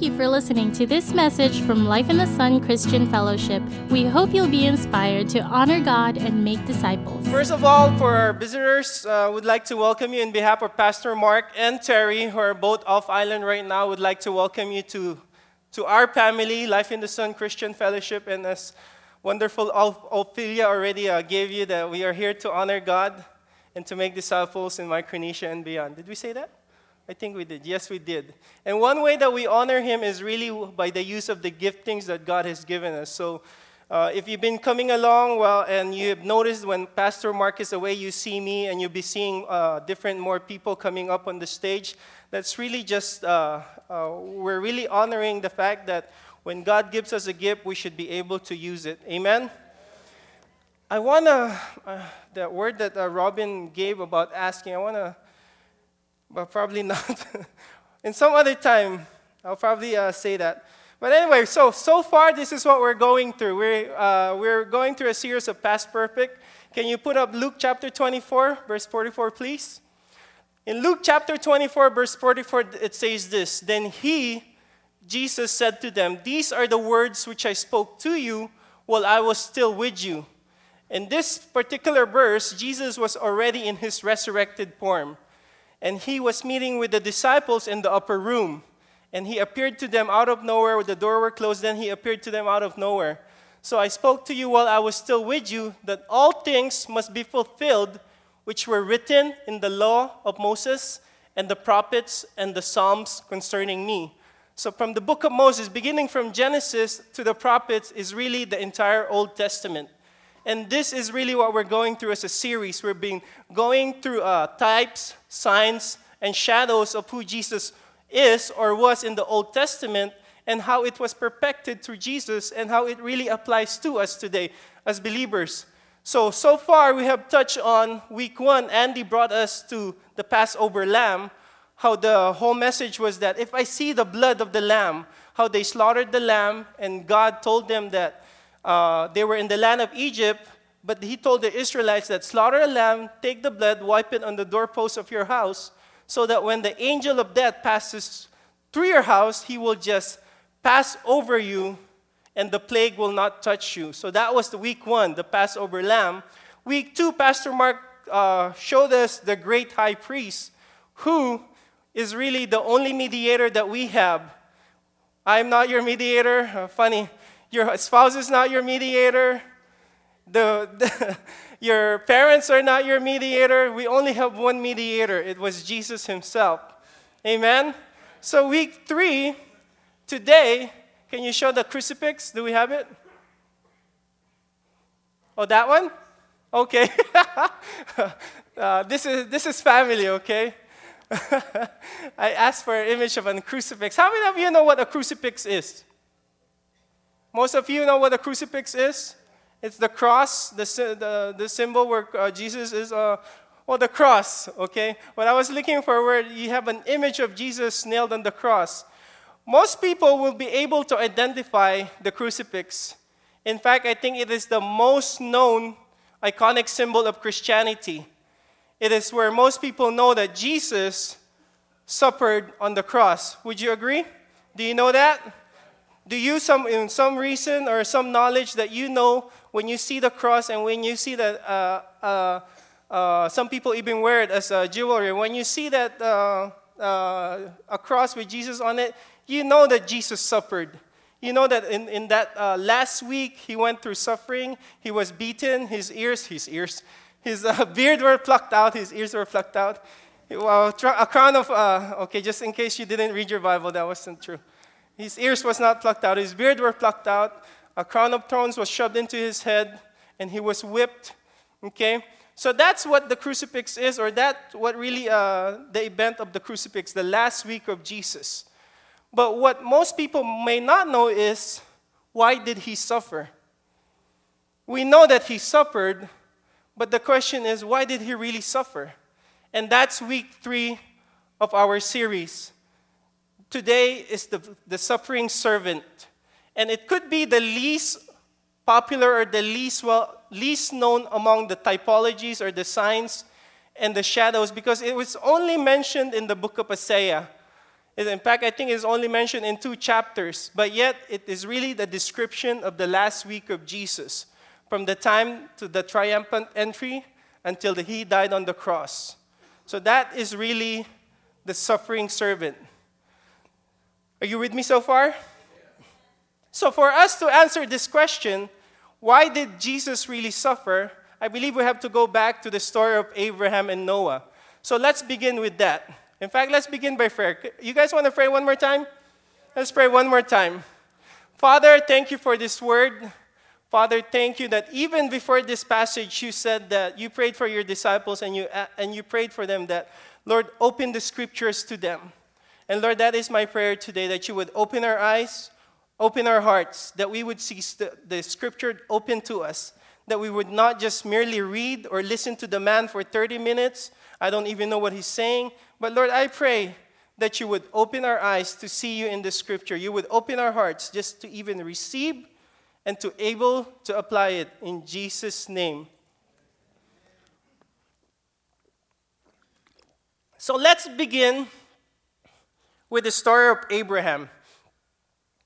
Thank you for listening to this message from Life in the Sun Christian Fellowship. We hope you'll be inspired to honor God and make disciples. First of all, for our visitors, uh, would like to welcome you in behalf of Pastor Mark and Terry, who are both off island right now. Would like to welcome you to, to our family, Life in the Sun Christian Fellowship, and as wonderful Ophelia already uh, gave you, that we are here to honor God and to make disciples in Micronesia and beyond. Did we say that? I think we did. Yes, we did. And one way that we honor him is really by the use of the giftings that God has given us. So uh, if you've been coming along, well, and you've noticed when Pastor Mark is away, you see me, and you'll be seeing uh, different more people coming up on the stage. That's really just, uh, uh we're really honoring the fact that when God gives us a gift, we should be able to use it. Amen? I want to, uh, that word that uh, Robin gave about asking, I want to but probably not. In some other time, I'll probably uh, say that. But anyway, so so far this is what we're going through. We're uh, we're going through a series of past perfect. Can you put up Luke chapter 24, verse 44, please? In Luke chapter 24, verse 44, it says this Then he, Jesus, said to them, These are the words which I spoke to you while I was still with you. In this particular verse, Jesus was already in his resurrected form and he was meeting with the disciples in the upper room. And he appeared to them out of nowhere, the door were closed, then he appeared to them out of nowhere. So I spoke to you while I was still with you that all things must be fulfilled which were written in the law of Moses and the prophets and the Psalms concerning me. So, from the book of Moses, beginning from Genesis to the prophets, is really the entire Old Testament. And this is really what we're going through as a series. We're being going through uh, types, signs, and shadows of who Jesus is or was in the Old Testament and how it was perfected through Jesus and how it really applies to us today as believers. So, so far we have touched on week one. Andy brought us to the Passover lamb, how the whole message was that if I see the blood of the lamb, how they slaughtered the lamb, and God told them that uh, they were in the land of Egypt, but he told the Israelites that slaughter a lamb, take the blood, wipe it on the doorpost of your house, so that when the angel of death passes through your house, he will just pass over you and the plague will not touch you. So that was the week one, the Passover lamb. Week two, Pastor Mark uh, showed us the great high priest, who is really the only mediator that we have. I'm not your mediator. Uh, funny. Your spouse is not your mediator. The, the, your parents are not your mediator. We only have one mediator. It was Jesus himself. Amen? So, week three, today, can you show the crucifix? Do we have it? Oh, that one? Okay. uh, this, is, this is family, okay? I asked for an image of a crucifix. How many of you know what a crucifix is? Most of you know what a crucifix is? It's the cross, the, the, the symbol where uh, Jesus is, uh, well, the cross, okay? But I was looking for where you have an image of Jesus nailed on the cross. Most people will be able to identify the crucifix. In fact, I think it is the most known iconic symbol of Christianity. It is where most people know that Jesus suffered on the cross. Would you agree? Do you know that? Do you some in some reason or some knowledge that you know when you see the cross and when you see that uh, uh, uh, some people even wear it as a jewelry when you see that uh, uh, a cross with jesus on it you know that jesus suffered. You know that in, in that uh, last week he went through suffering he was beaten his ears his ears his beard were plucked out his ears were plucked out. Well, a crown of okay just in case you didn't read your bible that wasn't true his ears was not plucked out, his beard were plucked out, a crown of thorns was shoved into his head, and he was whipped. Okay? So that's what the crucifix is, or that what really uh, the event of the crucifix, the last week of Jesus. But what most people may not know is why did he suffer? We know that he suffered, but the question is why did he really suffer? And that's week three of our series today is the, the suffering servant. And it could be the least popular or the least, well, least known among the typologies or the signs and the shadows because it was only mentioned in the book of Isaiah. In fact, I think it's only mentioned in two chapters, but yet it is really the description of the last week of Jesus, from the time to the triumphant entry until he died on the cross. So that is really the suffering servant. Are you with me so far? So, for us to answer this question, why did Jesus really suffer? I believe we have to go back to the story of Abraham and Noah. So, let's begin with that. In fact, let's begin by prayer. You guys want to pray one more time? Let's pray one more time. Father, thank you for this word. Father, thank you that even before this passage, you said that you prayed for your disciples and you, and you prayed for them that, Lord, open the scriptures to them. And Lord, that is my prayer today that you would open our eyes, open our hearts, that we would see the, the scripture open to us, that we would not just merely read or listen to the man for 30 minutes. I don't even know what he's saying. But Lord, I pray that you would open our eyes to see you in the scripture. You would open our hearts just to even receive and to able to apply it in Jesus' name. So let's begin with the story of Abraham.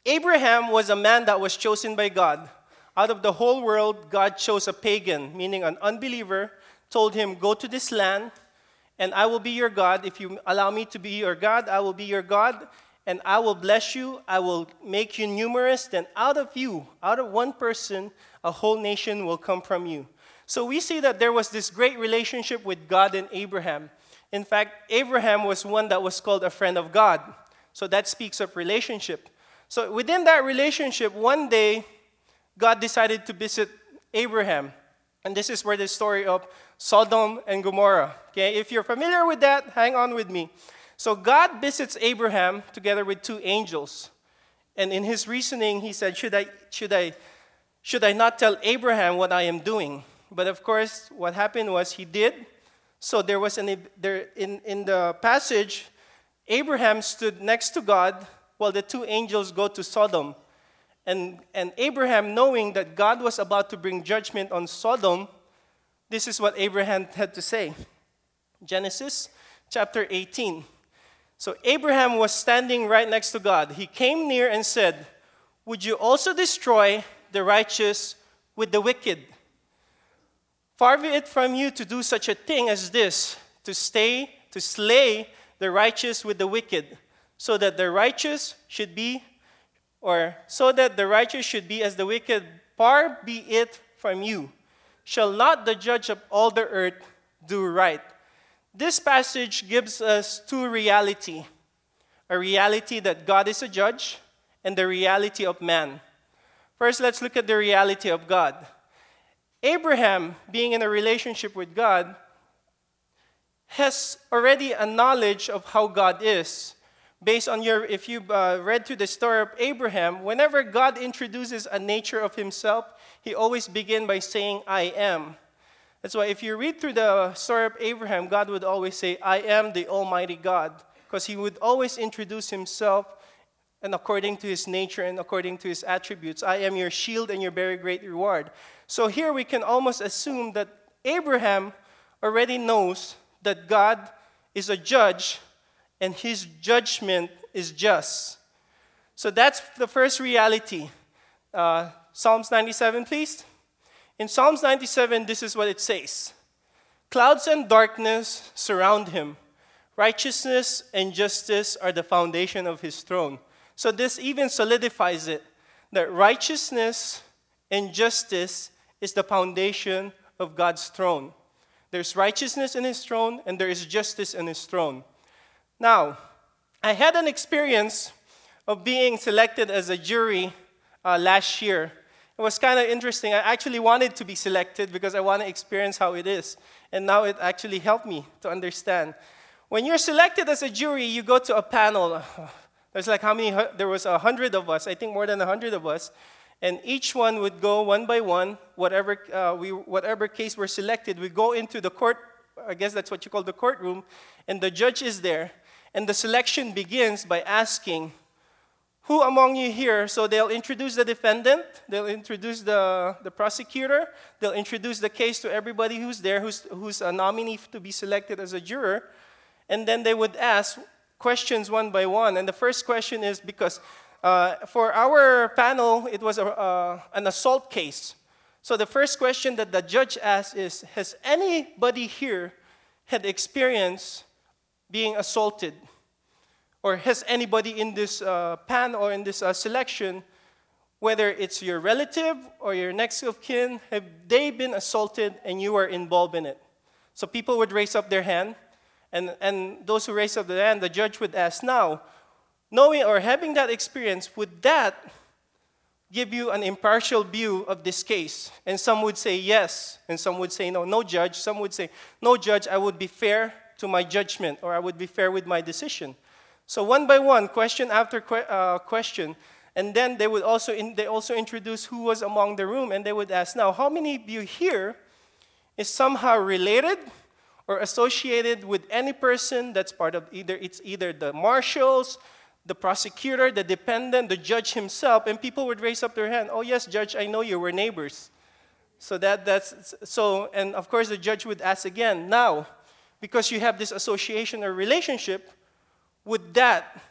Abraham was a man that was chosen by God. Out of the whole world, God chose a pagan, meaning an unbeliever, told him, Go to this land, and I will be your God. If you allow me to be your God, I will be your God, and I will bless you. I will make you numerous. Then out of you, out of one person, a whole nation will come from you. So we see that there was this great relationship with God and Abraham. In fact, Abraham was one that was called a friend of God. So that speaks of relationship. So within that relationship, one day, God decided to visit Abraham. And this is where the story of Sodom and Gomorrah. Okay, if you're familiar with that, hang on with me. So God visits Abraham together with two angels. And in his reasoning, he said, Should I, should I, should I not tell Abraham what I am doing? But of course, what happened was he did. So there was an, there, in, in the passage, Abraham stood next to God while the two angels go to Sodom. And, and Abraham, knowing that God was about to bring judgment on Sodom, this is what Abraham had to say. Genesis chapter 18. So Abraham was standing right next to God. He came near and said, Would you also destroy the righteous with the wicked? Far be it from you to do such a thing as this, to stay, to slay the righteous with the wicked, so that the righteous should be, or so that the righteous should be as the wicked. Far be it from you. Shall not the judge of all the earth do right? This passage gives us two reality a reality that God is a judge, and the reality of man. First, let's look at the reality of God. Abraham, being in a relationship with God, has already a knowledge of how God is. Based on your, if you uh, read through the story of Abraham, whenever God introduces a nature of himself, he always begin by saying, I am. That's why if you read through the story of Abraham, God would always say, I am the Almighty God, because he would always introduce himself and according to his nature and according to his attributes. I am your shield and your very great reward. So here we can almost assume that Abraham already knows that God is a judge and his judgment is just. So that's the first reality. Uh, Psalms 97, please. In Psalms 97, this is what it says Clouds and darkness surround him, righteousness and justice are the foundation of his throne. So this even solidifies it that righteousness and justice is the foundation of God's throne. There's righteousness in his throne, and there is justice in his throne. Now, I had an experience of being selected as a jury uh, last year it was kind of interesting. I actually wanted to be selected because I want to experience how it is. And now it actually helped me to understand. When you're selected as a jury, you go to a panel. There's like how many? There was a hundred of us. I think more than a hundred of us, and each one would go one by one. Whatever uh, we, whatever case we're selected, we go into the court. I guess that's what you call the courtroom, and the judge is there, and the selection begins by asking, who among you here? So they'll introduce the defendant, they'll introduce the, the prosecutor, they'll introduce the case to everybody who's there, who's, who's a nominee to be selected as a juror, and then they would ask, questions one by one. And the first question is because uh, for our panel, it was a, uh, an assault case. So the first question that the judge asked is Has anybody here had experience being assaulted? Or has anybody in this uh, panel or in this uh, selection, whether it's your relative or your next of kin, have they been assaulted and you are involved in it? So people would raise up their hand, and, and those who raise up their hand, the judge would ask, Now, knowing or having that experience, would that give you an impartial view of this case? And some would say yes, and some would say no. No, judge. Some would say, No, judge, I would be fair to my judgment, or I would be fair with my decision. So, one by one, question after que- uh, question, and then they would also in, they also introduce who was among the room, and they would ask, "Now, how many of you here is somehow related or associated with any person that's part of either it's either the marshals, the prosecutor, the defendant, the judge himself, and people would raise up their hand. Oh yes, judge, I know you. We're neighbors. So that that's so, and of course the judge would ask again. Now, because you have this association or relationship, would that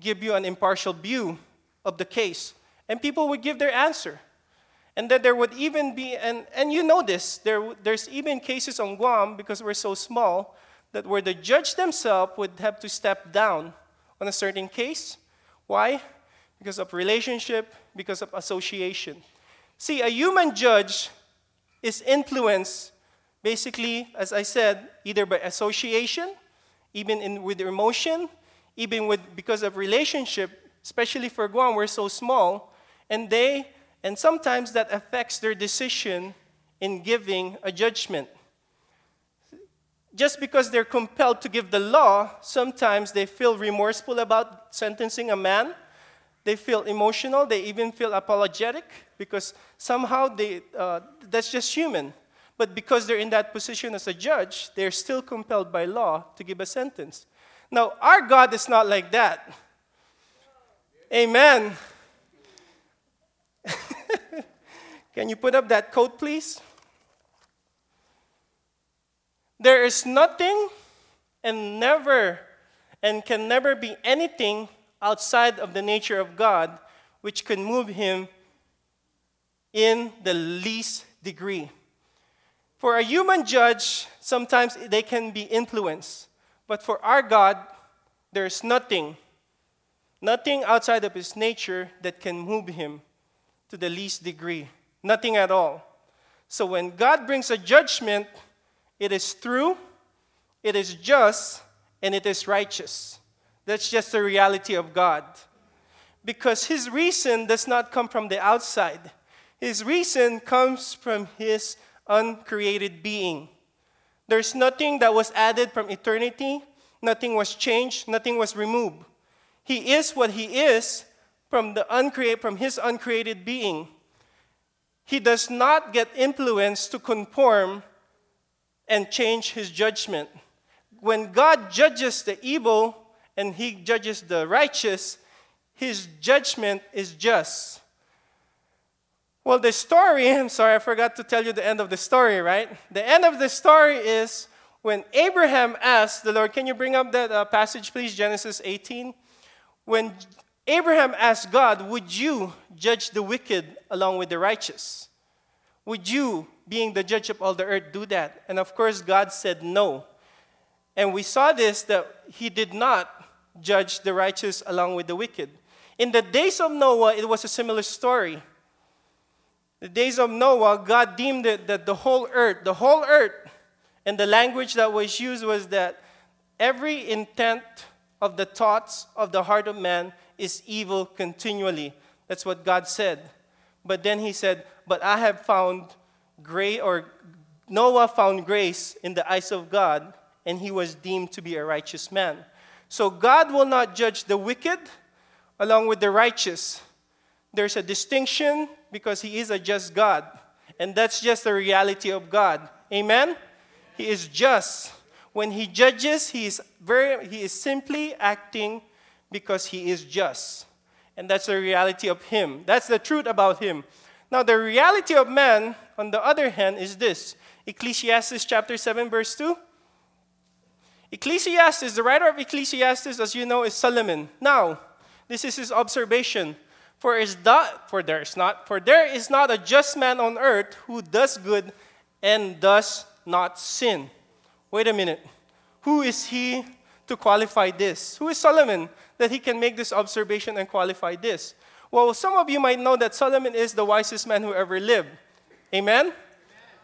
give you an impartial view of the case? And people would give their answer. And then there would even be, and, and you know this, there, there's even cases on Guam, because we're so small, that where the judge themselves would have to step down on a certain case. Why? Because of relationship, because of association. See, a human judge is influenced, basically, as I said, either by association, even in, with emotion, even with, because of relationship, especially for Guam, we're so small, and they and sometimes that affects their decision in giving a judgment. Just because they're compelled to give the law, sometimes they feel remorseful about sentencing a man. They feel emotional. They even feel apologetic because somehow they, uh, that's just human. But because they're in that position as a judge, they're still compelled by law to give a sentence. Now, our God is not like that. Amen. Can you put up that coat, please? There is nothing and never and can never be anything outside of the nature of God which can move him in the least degree. For a human judge, sometimes they can be influenced. But for our God, there's nothing, nothing outside of his nature that can move him to the least degree. Nothing at all. So when God brings a judgment, it is true, it is just, and it is righteous. That's just the reality of God. Because his reason does not come from the outside, his reason comes from his uncreated being. There's nothing that was added from eternity, nothing was changed, nothing was removed. He is what he is from, the uncreate, from his uncreated being. He does not get influenced to conform and change his judgment. When God judges the evil and he judges the righteous, his judgment is just. Well, the story, I'm sorry, I forgot to tell you the end of the story, right? The end of the story is when Abraham asked the Lord, can you bring up that uh, passage, please? Genesis 18. When Abraham asked God, Would you judge the wicked along with the righteous? Would you, being the judge of all the earth, do that? And of course, God said no. And we saw this that he did not judge the righteous along with the wicked. In the days of Noah, it was a similar story. The days of Noah, God deemed it that the whole earth, the whole earth, and the language that was used was that every intent of the thoughts of the heart of man is evil continually. That's what God said. But then he said, But I have found grace, or Noah found grace in the eyes of God, and he was deemed to be a righteous man. So God will not judge the wicked along with the righteous. There's a distinction because he is a just God. And that's just the reality of God. Amen? He is just. When he judges, he is, very, he is simply acting because he is just. And that's the reality of him. That's the truth about him. Now, the reality of man, on the other hand, is this Ecclesiastes chapter 7, verse 2. Ecclesiastes, the writer of Ecclesiastes, as you know, is Solomon. Now, this is his observation. For, is that, for there is not for there is not a just man on earth who does good and does not sin. Wait a minute. Who is he to qualify this? Who is Solomon that he can make this observation and qualify this? Well, some of you might know that Solomon is the wisest man who ever lived. Amen?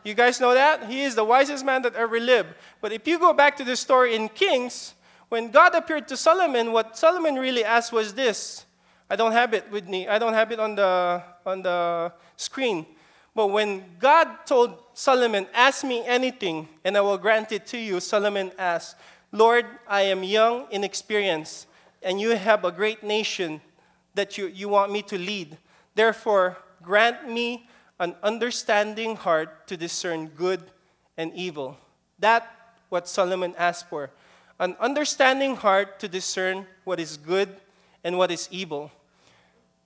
You guys know that? He is the wisest man that ever lived. But if you go back to the story in Kings, when God appeared to Solomon, what Solomon really asked was this. I don't have it with me. I don't have it on the on the screen. But when God told Solomon, "Ask me anything, and I will grant it to you," Solomon asked, "Lord, I am young in experience, and you have a great nation that you, you want me to lead. Therefore, grant me an understanding heart to discern good and evil. That what Solomon asked for. An understanding heart to discern what is good and what is evil.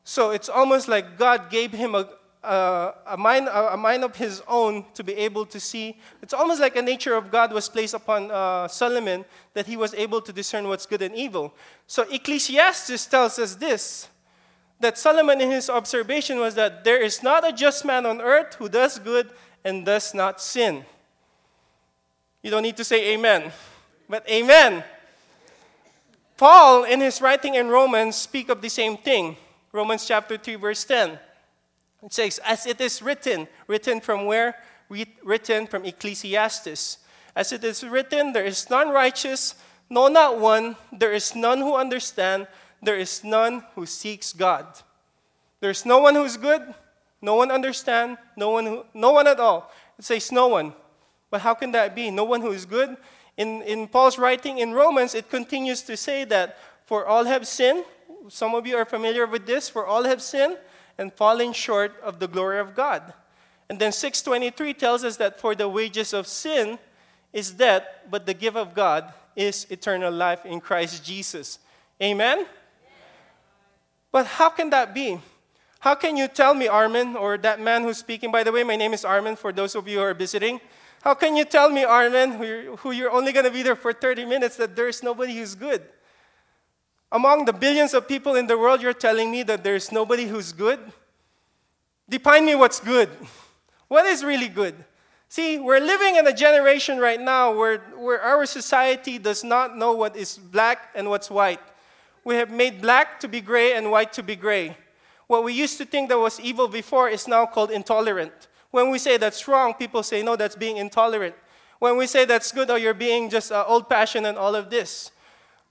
So it's almost like God gave him a, a, a, mind, a, mind of his own to be able to see. It's almost like a nature of God was placed upon uh, Solomon that he was able to discern what's good and evil. So Ecclesiastes tells us this that Solomon, in his observation, was that there is not a just man on earth who does good and does not sin. You don't need to say amen, but amen. Paul, in his writing in Romans, speak of the same thing. Romans chapter 3, verse 10. It says, As it is written, written from where? Written from Ecclesiastes. As it is written, there is none righteous, no, not one. There is none who understand there is none who seeks God. There's no one who's good, no one understand, no one, who, no one at all. It says no one. But how can that be? No one who is good? In, in Paul's writing in Romans, it continues to say that for all have sinned. Some of you are familiar with this. For all have sinned and fallen short of the glory of God. And then 623 tells us that for the wages of sin is death, but the gift of God is eternal life in Christ Jesus. Amen? But how can that be? How can you tell me, Armin, or that man who's speaking? By the way, my name is Armin for those of you who are visiting. How can you tell me, Armin, who you're, who you're only going to be there for 30 minutes, that there's nobody who's good? Among the billions of people in the world, you're telling me that there's nobody who's good? Define me what's good. What is really good? See, we're living in a generation right now where, where our society does not know what is black and what's white we have made black to be gray and white to be gray. What we used to think that was evil before is now called intolerant. When we say that's wrong, people say, no, that's being intolerant. When we say that's good, oh, you're being just uh, old fashioned and all of this.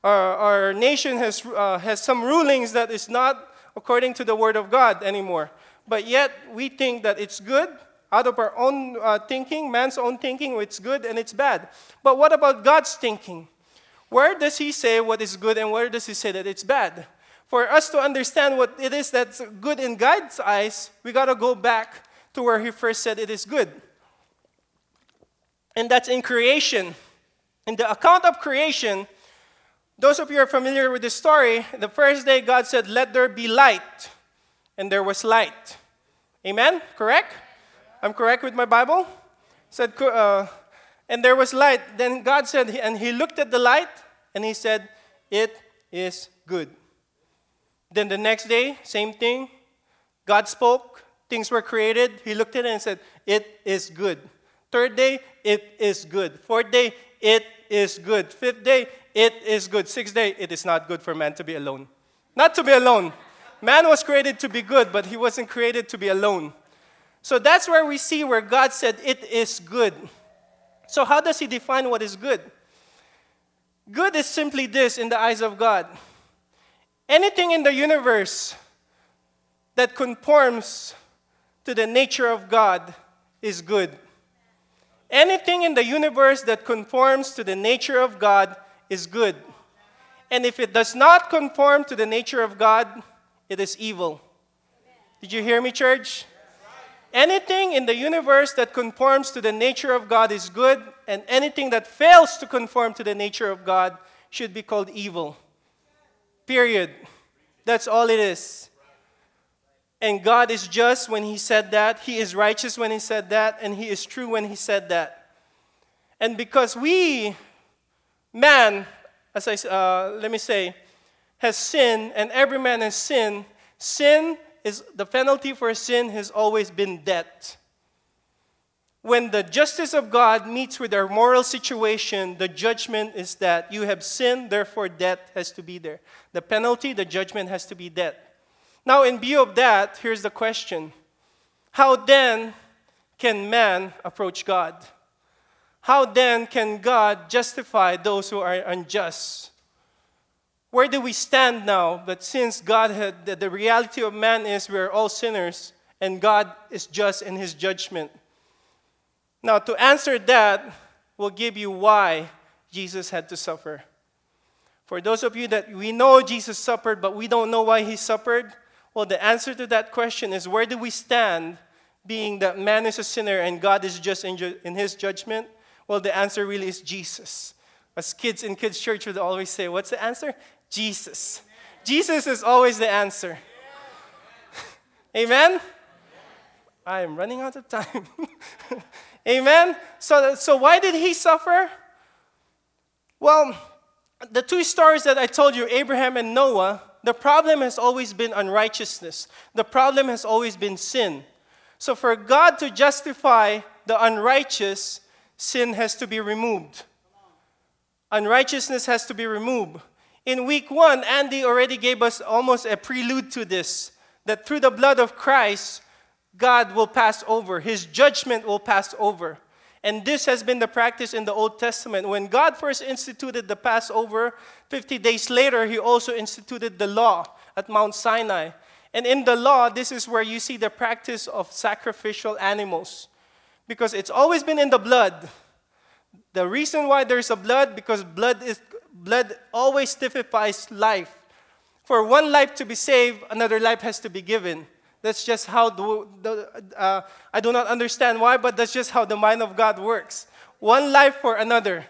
Our, our nation has, uh, has some rulings that is not according to the word of God anymore. But yet, we think that it's good out of our own uh, thinking, man's own thinking, it's good and it's bad. But what about God's thinking? Where does he say what is good and where does he say that it's bad? For us to understand what it is that's good in God's eyes, we got to go back to where he first said it is good. And that's in creation. In the account of creation, those of you are familiar with the story, the first day God said, Let there be light. And there was light. Amen? Correct? I'm correct with my Bible? Said, uh, and there was light. Then God said, and he looked at the light and he said, It is good. Then the next day, same thing. God spoke, things were created. He looked at it and said, It is good. Third day, it is good. Fourth day, it is good. Fifth day, it is good. Sixth day, it is not good for man to be alone. Not to be alone. Man was created to be good, but he wasn't created to be alone. So that's where we see where God said, It is good. So, how does he define what is good? Good is simply this in the eyes of God anything in the universe that conforms to the nature of God is good. Anything in the universe that conforms to the nature of God is good. And if it does not conform to the nature of God, it is evil. Did you hear me, church? Anything in the universe that conforms to the nature of God is good, and anything that fails to conform to the nature of God should be called evil. Period. That's all it is. And God is just when He said that, He is righteous when He said that, and He is true when He said that. And because we man, as I, uh, let me say, has sinned, and every man has sinned. Sin is the penalty for sin has always been death. When the justice of God meets with our moral situation, the judgment is that you have sinned, therefore death has to be there. The penalty, the judgment has to be death. Now, in view of that, here's the question How then can man approach God? How then can God justify those who are unjust? Where do we stand now? But since God had the, the reality of man is we're all sinners and God is just in his judgment. Now, to answer that, we'll give you why Jesus had to suffer. For those of you that we know Jesus suffered, but we don't know why he suffered, well, the answer to that question is where do we stand, being that man is a sinner and God is just in, ju- in his judgment? Well, the answer really is Jesus. As kids in kids' church would always say, What's the answer? Jesus. Jesus is always the answer. Amen? I am running out of time. Amen? So, so, why did he suffer? Well, the two stories that I told you, Abraham and Noah, the problem has always been unrighteousness. The problem has always been sin. So, for God to justify the unrighteous, sin has to be removed. Unrighteousness has to be removed. In week one, Andy already gave us almost a prelude to this that through the blood of Christ, God will pass over, His judgment will pass over. And this has been the practice in the Old Testament. When God first instituted the Passover, 50 days later, He also instituted the law at Mount Sinai. And in the law, this is where you see the practice of sacrificial animals. Because it's always been in the blood. The reason why there's a blood, because blood, is, blood always typifies life. For one life to be saved, another life has to be given. That's just how the, the uh, I do not understand why, but that's just how the mind of God works. One life for another.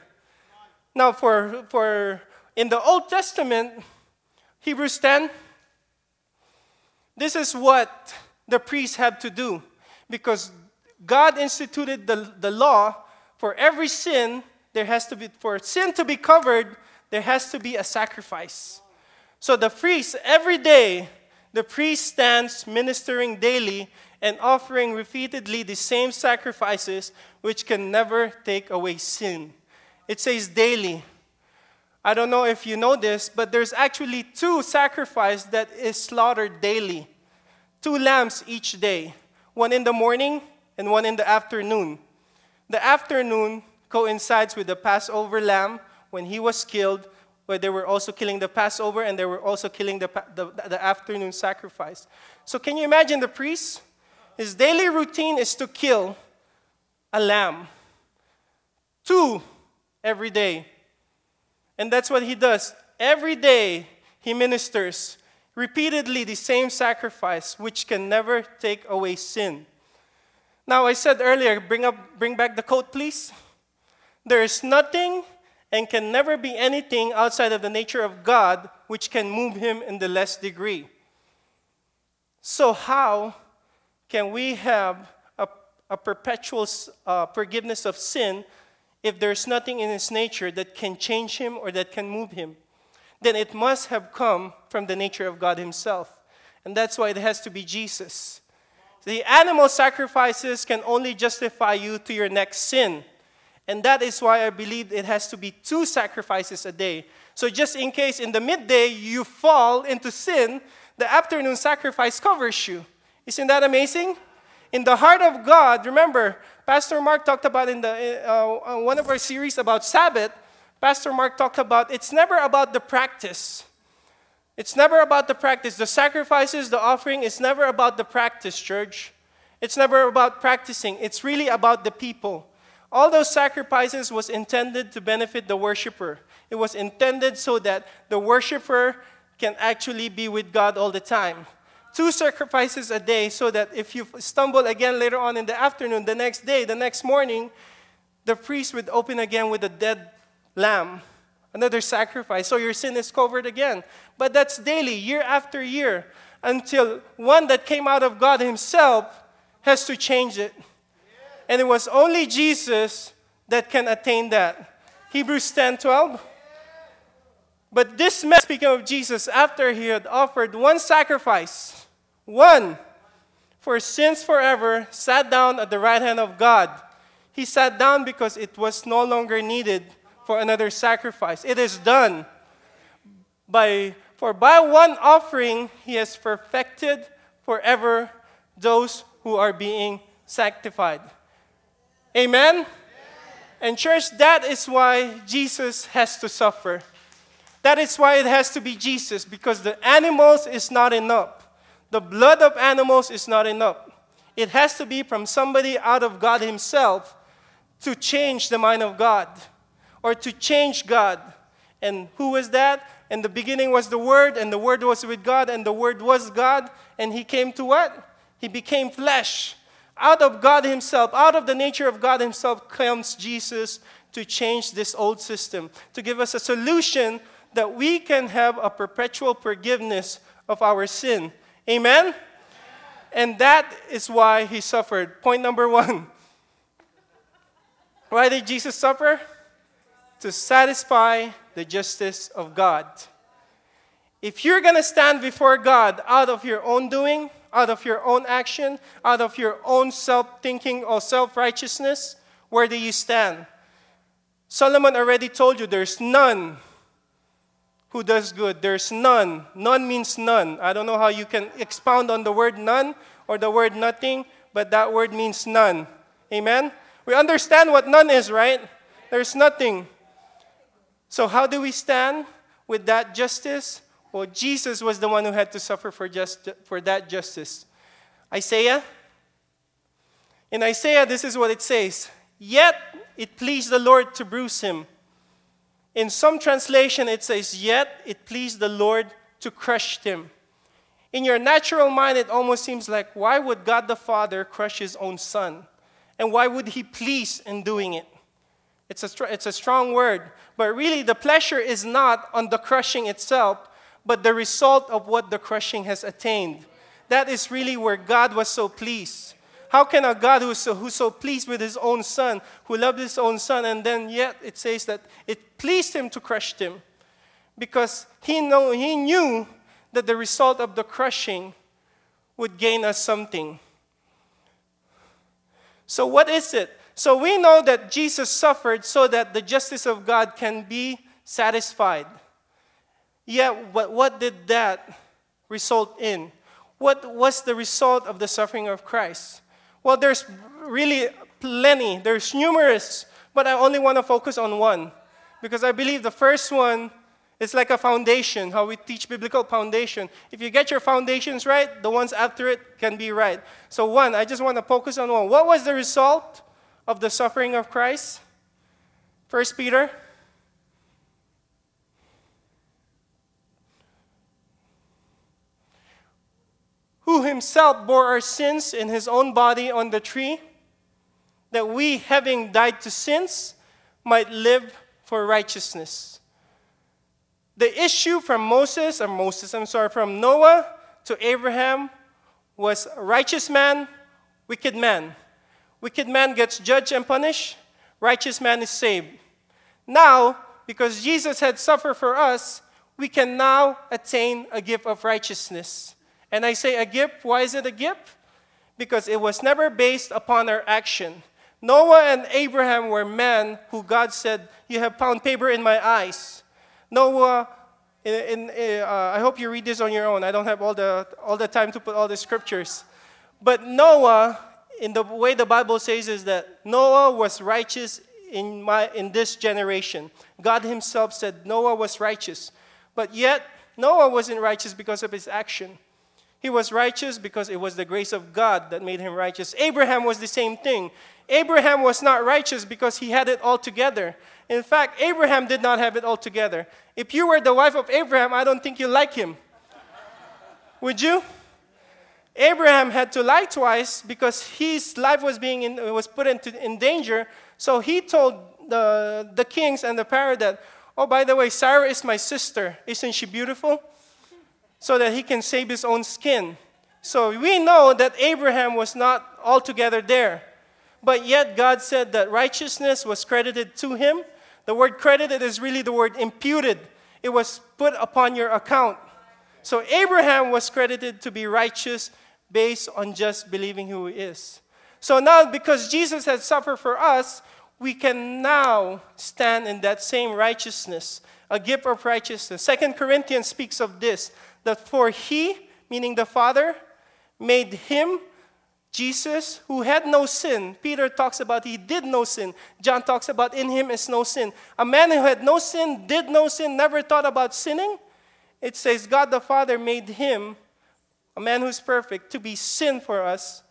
Now, for, for in the Old Testament, Hebrews 10, this is what the priests have to do because God instituted the, the law for every sin, there has to be, for sin to be covered, there has to be a sacrifice. So the priest, every day, the priest stands ministering daily and offering repeatedly the same sacrifices which can never take away sin. It says daily. I don't know if you know this, but there's actually two sacrifices that is slaughtered daily. Two lambs each day, one in the morning and one in the afternoon. The afternoon coincides with the Passover lamb when he was killed, where they were also killing the Passover and they were also killing the, the, the afternoon sacrifice. So, can you imagine the priest? His daily routine is to kill a lamb, two every day. And that's what he does. Every day he ministers repeatedly the same sacrifice, which can never take away sin. Now, I said earlier, bring, up, bring back the coat, please. There is nothing and can never be anything outside of the nature of God which can move him in the less degree. So, how can we have a, a perpetual uh, forgiveness of sin if there's nothing in his nature that can change him or that can move him? Then it must have come from the nature of God himself. And that's why it has to be Jesus. The animal sacrifices can only justify you to your next sin. And that is why I believe it has to be two sacrifices a day. So, just in case in the midday you fall into sin, the afternoon sacrifice covers you. Isn't that amazing? In the heart of God, remember, Pastor Mark talked about in the, uh, uh one of our series about Sabbath, Pastor Mark talked about it's never about the practice. It's never about the practice. The sacrifices, the offering, it's never about the practice, church. It's never about practicing. It's really about the people. All those sacrifices was intended to benefit the worshiper. It was intended so that the worshiper can actually be with God all the time. Two sacrifices a day so that if you stumble again later on in the afternoon, the next day, the next morning, the priest would open again with a dead lamb another sacrifice. So your sin is covered again. But that's daily, year after year, until one that came out of God Himself has to change it. And it was only Jesus that can attain that. Hebrews 10 12. But this man, speaking of Jesus, after he had offered one sacrifice, one for sins forever, sat down at the right hand of God. He sat down because it was no longer needed for another sacrifice. It is done. By, for by one offering, he has perfected forever those who are being sanctified. Amen? And, church, that is why Jesus has to suffer. That is why it has to be Jesus, because the animals is not enough. The blood of animals is not enough. It has to be from somebody out of God Himself to change the mind of God or to change God. And who was that? And the beginning was the Word, and the Word was with God, and the Word was God, and He came to what? He became flesh. Out of God Himself, out of the nature of God Himself, comes Jesus to change this old system, to give us a solution that we can have a perpetual forgiveness of our sin. Amen? And that is why He suffered. Point number one. Why did Jesus suffer? To satisfy the justice of God. If you're going to stand before God out of your own doing, out of your own action, out of your own self thinking or self righteousness, where do you stand? Solomon already told you there's none who does good. There's none. None means none. I don't know how you can expound on the word none or the word nothing, but that word means none. Amen? We understand what none is, right? There's nothing. So, how do we stand with that justice? Well, Jesus was the one who had to suffer for, just, for that justice. Isaiah? In Isaiah, this is what it says Yet it pleased the Lord to bruise him. In some translation, it says, Yet it pleased the Lord to crush him. In your natural mind, it almost seems like, why would God the Father crush his own son? And why would he please in doing it? It's a, it's a strong word. But really, the pleasure is not on the crushing itself, but the result of what the crushing has attained. That is really where God was so pleased. How can a God who's so, who's so pleased with his own son, who loved his own son, and then yet it says that it pleased him to crush him? Because he, know, he knew that the result of the crushing would gain us something. So, what is it? So we know that Jesus suffered so that the justice of God can be satisfied. Yet, what, what did that result in? What was the result of the suffering of Christ? Well, there's really plenty, there's numerous, but I only want to focus on one. Because I believe the first one is like a foundation, how we teach biblical foundation. If you get your foundations right, the ones after it can be right. So, one, I just want to focus on one. What was the result of the suffering of Christ? First Peter. Who himself bore our sins in his own body on the tree, that we, having died to sins, might live for righteousness. The issue from Moses, or Moses, I'm sorry, from Noah to Abraham was righteous man, wicked man. Wicked man gets judged and punished, righteous man is saved. Now, because Jesus had suffered for us, we can now attain a gift of righteousness. And I say a gift, why is it a gift? Because it was never based upon our action. Noah and Abraham were men who God said, You have found favor in my eyes. Noah, in, in, uh, I hope you read this on your own. I don't have all the, all the time to put all the scriptures. But Noah in the way the Bible says is that Noah was righteous in, my, in this generation. God Himself said Noah was righteous. But yet, Noah wasn't righteous because of his action. He was righteous because it was the grace of God that made him righteous. Abraham was the same thing. Abraham was not righteous because he had it all together. In fact, Abraham did not have it all together. If you were the wife of Abraham, I don't think you like him. Would you? Abraham had to lie twice because his life was being in, was put into, in danger. So he told the, the kings and the pharaoh that, oh, by the way, Sarah is my sister. Isn't she beautiful? So that he can save his own skin. So we know that Abraham was not altogether there. But yet God said that righteousness was credited to him. The word credited is really the word imputed. it was put upon your account. So Abraham was credited to be righteous based on just believing who he is. So now, because Jesus has suffered for us, we can now stand in that same righteousness, a gift of righteousness. Second Corinthians speaks of this that for he, meaning the Father, made him, Jesus, who had no sin. Peter talks about he did no sin. John talks about in him is no sin. A man who had no sin, did no sin, never thought about sinning. It says, God the Father made him, a man who's perfect, to be sin for us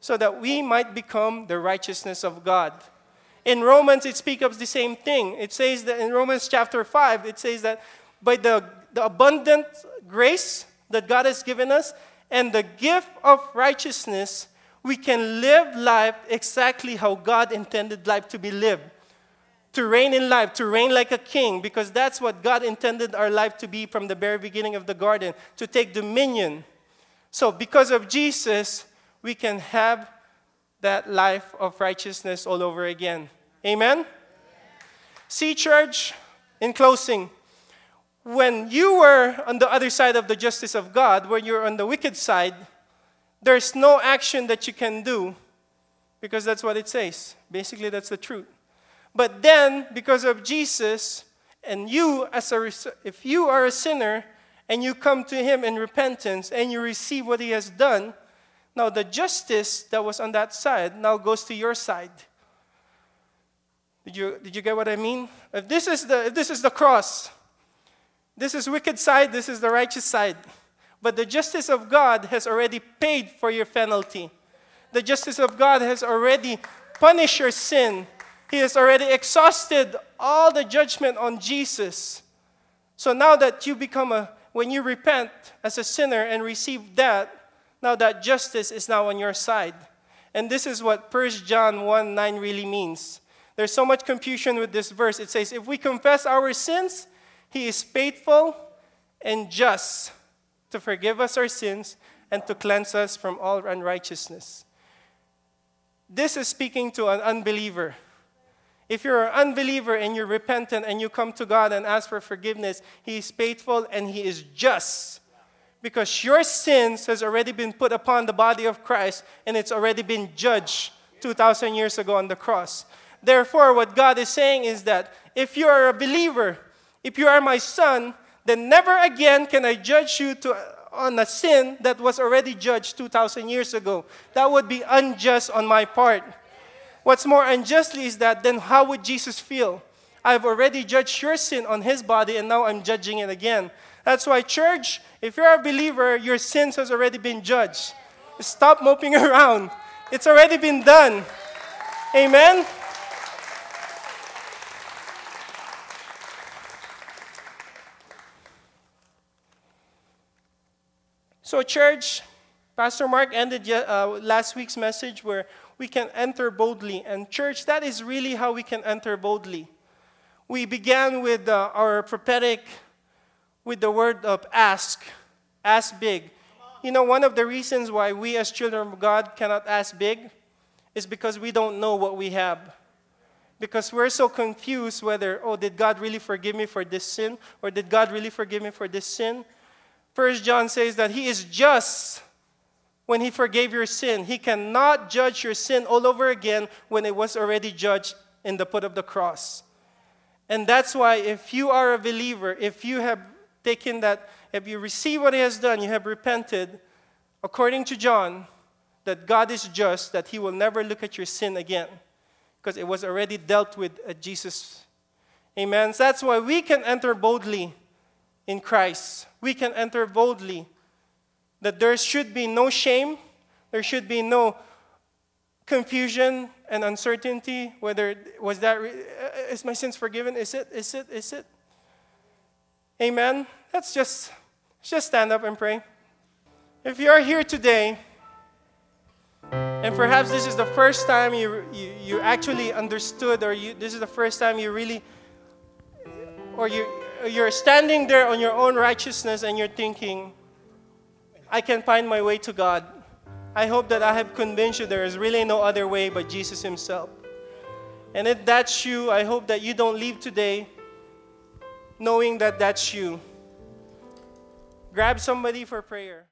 so that we might become the righteousness of God. In Romans, it speaks of the same thing. It says that in Romans chapter 5, it says that by the, the abundant grace that God has given us and the gift of righteousness, we can live life exactly how God intended life to be lived. To reign in life, to reign like a king, because that's what God intended our life to be from the very beginning of the garden, to take dominion. So, because of Jesus, we can have that life of righteousness all over again. Amen? See, church, in closing, when you were on the other side of the justice of God, when you're on the wicked side, there's no action that you can do because that's what it says. Basically, that's the truth. But then, because of Jesus, and you, as a, if you are a sinner and you come to Him in repentance and you receive what He has done, now the justice that was on that side now goes to your side. Did you, did you get what I mean? If this is the if this is the cross, this is wicked side, this is the righteous side. But the justice of God has already paid for your penalty. The justice of God has already punished your sin. He has already exhausted all the judgment on Jesus. So now that you become a, when you repent as a sinner and receive that, now that justice is now on your side. And this is what 1 John 1 9 really means. There's so much confusion with this verse. It says, If we confess our sins, he is faithful and just to forgive us our sins and to cleanse us from all unrighteousness. This is speaking to an unbeliever. If you're an unbeliever and you're repentant and you come to God and ask for forgiveness, He is faithful and He is just. Because your sins has already been put upon the body of Christ and it's already been judged 2,000 years ago on the cross. Therefore, what God is saying is that if you are a believer, if you are my son, then never again can I judge you to, on a sin that was already judged 2,000 years ago. That would be unjust on my part. What's more unjustly is that then how would Jesus feel? I've already judged your sin on his body and now I'm judging it again. That's why, church, if you're a believer, your sins has already been judged. Stop moping around. It's already been done. Amen. So, church, Pastor Mark ended uh, last week's message where we can enter boldly. And, church, that is really how we can enter boldly. We began with uh, our prophetic, with the word of ask, ask big. You know, one of the reasons why we as children of God cannot ask big is because we don't know what we have. Because we're so confused whether, oh, did God really forgive me for this sin? Or did God really forgive me for this sin? First John says that he is just when he forgave your sin. He cannot judge your sin all over again when it was already judged in the foot of the cross. And that's why if you are a believer, if you have taken that, if you receive what he has done, you have repented, according to John, that God is just, that he will never look at your sin again because it was already dealt with at Jesus. Amen. So that's why we can enter boldly in Christ, we can enter boldly. That there should be no shame, there should be no confusion and uncertainty whether was that uh, is my sins forgiven? Is it is it is it? Amen. Let's just just stand up and pray. If you are here today and perhaps this is the first time you, you, you actually understood or you, this is the first time you really or you you're standing there on your own righteousness and you're thinking, I can find my way to God. I hope that I have convinced you there is really no other way but Jesus Himself. And if that's you, I hope that you don't leave today knowing that that's you. Grab somebody for prayer.